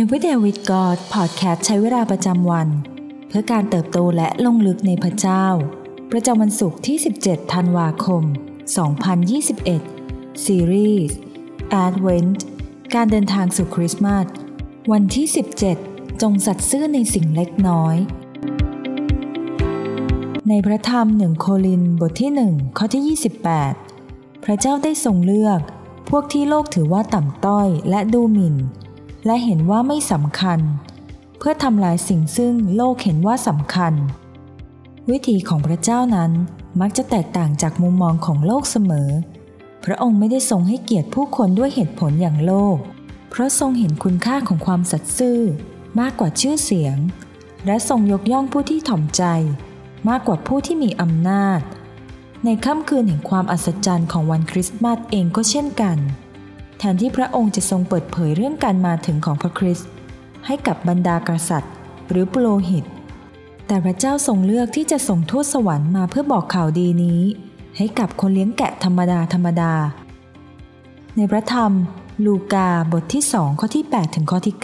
Everyday with God Podcast ใช้เวลาประจำวัน เพื่อการเติบโตและลงลึกในพระเจ้า ประจำวันศุกร์ที่ 17 ธันวาคม 2021 ซีรีส์ Advent การเดินทางสู่คริสต์มาสวันที่ 17 จงสัตย์ซื่อในสิ่งเล็กน้อย ในพระธรรมหนึ่งโคลินบทที่ 1 ข้อที่ 28 พระเจ้าได้ทรงเลือก พวกที่โลกถือว่าต่ำต้อยและดูหมิ่น และเห็นว่าไม่สำคัญ เพื่อทำลายสิ่งซึ่งโลกเห็นว่าสำคัญ วิธีของพระเจ้านั้นมักจะแตกต่างจากมุมมองของโลกเสมอ พระองค์ไม่ได้ทรงให้เกียรติผู้คนด้วยเหตุผลอย่างโลก เพราะทรงเห็นคุณค่าของความสัตย์ซื่อมากกว่าชื่อเสียง และทรงยกย่องผู้ที่ถ่อมใจ มากกว่าผู้ที่มีอำนาจ ในค่ำคืนแห่งความอัศจรรย์ของวันคริสต์มาสเองก็เช่นกัน แทนที่พระองค์จะทรงเปิดเผยเรื่องการมาถึงของพระคริสต์ให้กับบรรดากษัตริย์ หรือปุโรหิต แต่พระเจ้าทรงเลือกที่จะส่งทูตสวรรค์มาเพื่อบอกข่าวดีนี้ ให้กับคนเลี้ยงแกะธรรมดาธรรมดา ในพระธรรม ลูกาบทที่สองข้อที่8ถึงข้อที่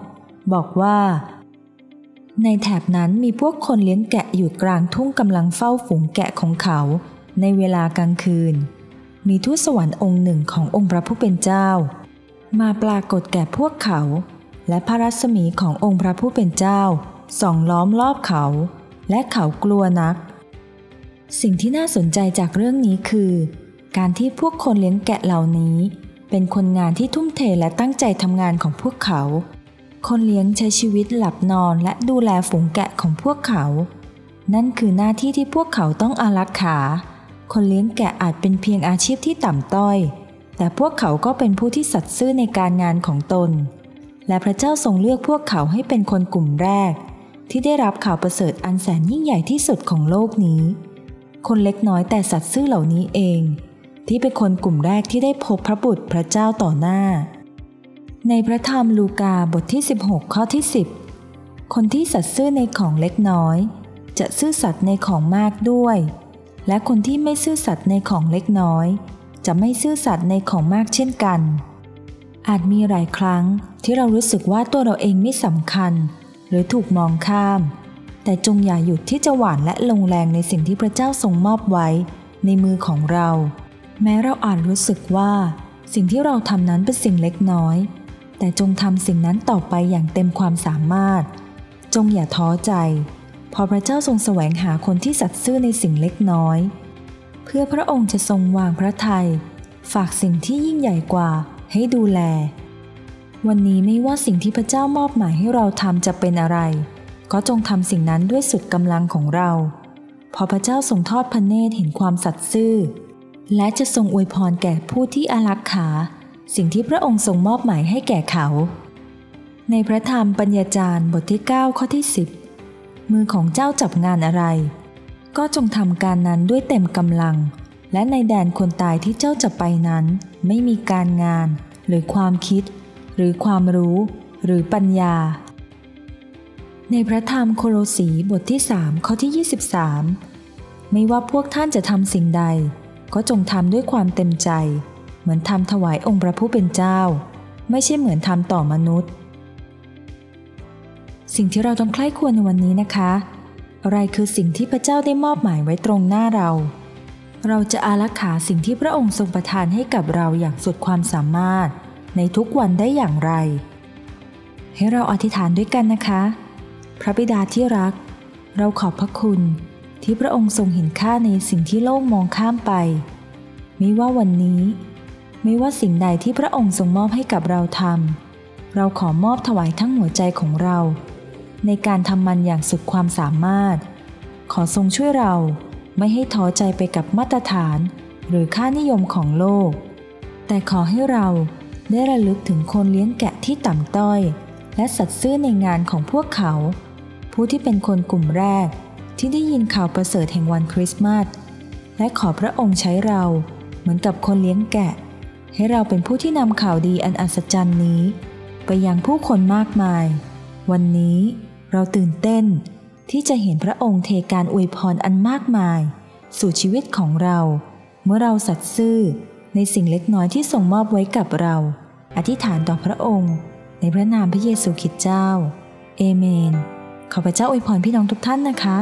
9 บอกว่า ในแถบนั้นมีพวกคนเลี้ยงแกะอยู่กลางทุ่งกำลังเฝ้าฝูงแกะของเขา ในเวลากลางคืน มีทูตสวรรค์องค์หนึ่งขององค์พระผู้เป็นเจ้า มาปรากฏแก่พวกเขา และพระรัศมีขององค์พระผู้เป็นเจ้าส่องล้อมรอบเขา และเขากลัวนัก สิ่งที่น่าสนใจจากเรื่องนี้คือ การที่พวกคนเลี้ยงแกะเหล่านี้ เป็นคนงานที่ทุ่มเทและตั้งใจทำงานของพวกเขา คนเลี้ยงใช้ชีวิตหลับนอนและดูแลฝูงแกะของพวกเขา นั่นคือหน้าที่ที่พวกเขาต้องอารักขา คนเลี้ยงแกะอาจเป็นเพียงอาชีพที่ต่ำต้อย แต่พวกเขาก็เป็นผู้ที่สัตย์ซื่อในการงานของตน และพระเจ้าทรงเลือกพวกเขาให้เป็นคนกลุ่มแรก ที่ได้รับข่าวประเสริฐอันแสนยิ่งใหญ่ที่สุดของโลกนี้ คนเล็กน้อยแต่สัตย์ซื่อเหล่านี้เอง ที่เป็นคนกลุ่มแรกที่ได้พบพระบุตรพระเจ้าต่อหน้า ในพระธรรมลูกาบทที่ 16 ข้อที่ 10 คนที่สัตย์ซื่อในของเล็กน้อย จะซื่อสัตย์ในของมากด้วย และคนที่ไม่ซื่อสัตย์ในของเล็กน้อย จะไม่ซื่อสัตย์ในของมากเช่นกัน อาจมีหลายครั้งที่เรารู้สึกว่าตัวเราเองไม่สำคัญ หรือถูกมองข้าม แต่จงอย่าหยุดที่จะหวานและลงแรงในสิ่งที่พระเจ้าทรงมอบไว้ ในมือของเรา แม้เราอาจรู้สึกว่า สิ่งที่เราทำนั้นเป็นสิ่งเล็กน้อย แต่จงทำสิ่งนั้นต่อไปอย่างเต็มความสามารถ จงอย่าท้อใจ พอพระเจ้าทรงแสวงหาคนที่สัตย์ซื่อในสิ่งเล็กน้อย เพื่อพระองค์จะทรงวางพระทยัยฝากสิ่งที่ยิ่งใหญ่กว่าให้ดูแล วันนี้ไม่ว่าสิ่งที่พระเจ้ามอบหมายให้เราทำจะเป็นอะไร ก็จงทำสิ่งนั้นด้วยสุดกำลังของเรา พอพระเจ้าทรงทอดพระเนตรเห็นความสัตย์ซื่อ และจะทรงอวยพรแก่ผู้ที่อารักขา สิ่งที่พระองค์ทรงมอบหมายให้แก่เขา ในพระธรรมปัญญาจารย์บทที่ 9 ข้อที่ 10 มือของเจ้าจับงานอะไร ก็จงทำการนั้นด้วยเต็มกำลัง และในแดนคนตายที่เจ้าจะไปนั้น ไม่มีการงาน หรือความคิด หรือความรู้ หรือปัญญา ในพระธรรมโคโลสีบทที่ 3 ข้อที่ 23 ไม่ว่าพวกท่านจะทำสิ่งใด ก็จงทำด้วยความเต็มใจ เหมือนทำถวายองค์พระผู้เป็นเจ้า ไม่ใช่เหมือนทำต่อมนุษย์ สิ่งที่เราต้องใคร่ควรในวันนี้นะคะ อะไรคือสิ่งที่พระเจ้าได้มอบหมายไว้ตรงหน้าเรา เราจะอารักขาสิ่งที่พระองค์ทรงประทานให้กับเราอย่างสุดความสามารถ ในทุกวันได้อย่างไร ให้เราอธิษฐานด้วยกันนะคะ พระบิดาที่รัก เราขอบพระคุณที่พระองค์ทรงเห็นค่าในสิ่งที่โลกมองข้ามไป ไม่ว่าวันนี้ ไม่ว่าสิ่งใดที่พระองค์ทรงมอบให้กับเราทำเราขอมอบถวายทั้งหัวใจของเรา ในการทำมันอย่างสุดความสามารถ ขอทรงช่วยเราไม่ให้ท้อใจไปกับมาตรฐาน หรือค่านิยมของโลก แต่ขอให้เราได้ระลึกถึงคนเลี้ยงแกะที่ต่ำต้อย และสัตย์ซื่อในงานของพวกเขา ผู้ที่เป็นคนกลุ่มแรกที่ได้ยินข่าวประเสริฐแห่งวันคริสต์มาสและขอพระองค์ใช้เราเหมือนกับคนเลี้ยงแกะ ให้เราเป็นผู้ที่นำข่าวดีอันอัศจรรย์นี้ ไปยังผู้คนมากมาย วันนี้ เราตื่นเต้นที่จะเห็นพระองค์เทการอวยพรอันมากมาย สู่ชีวิตของเรา เมื่อเราสัตย์ซื่อในสิ่งเล็กน้อยที่ส่งมอบไว้กับเรา อธิษฐานต่อพระองค์ ในพระนามพระเยซูคริสต์เจ้า เอเมน ขอพระเจ้าอวยพรพี่น้องทุกท่านนะคะ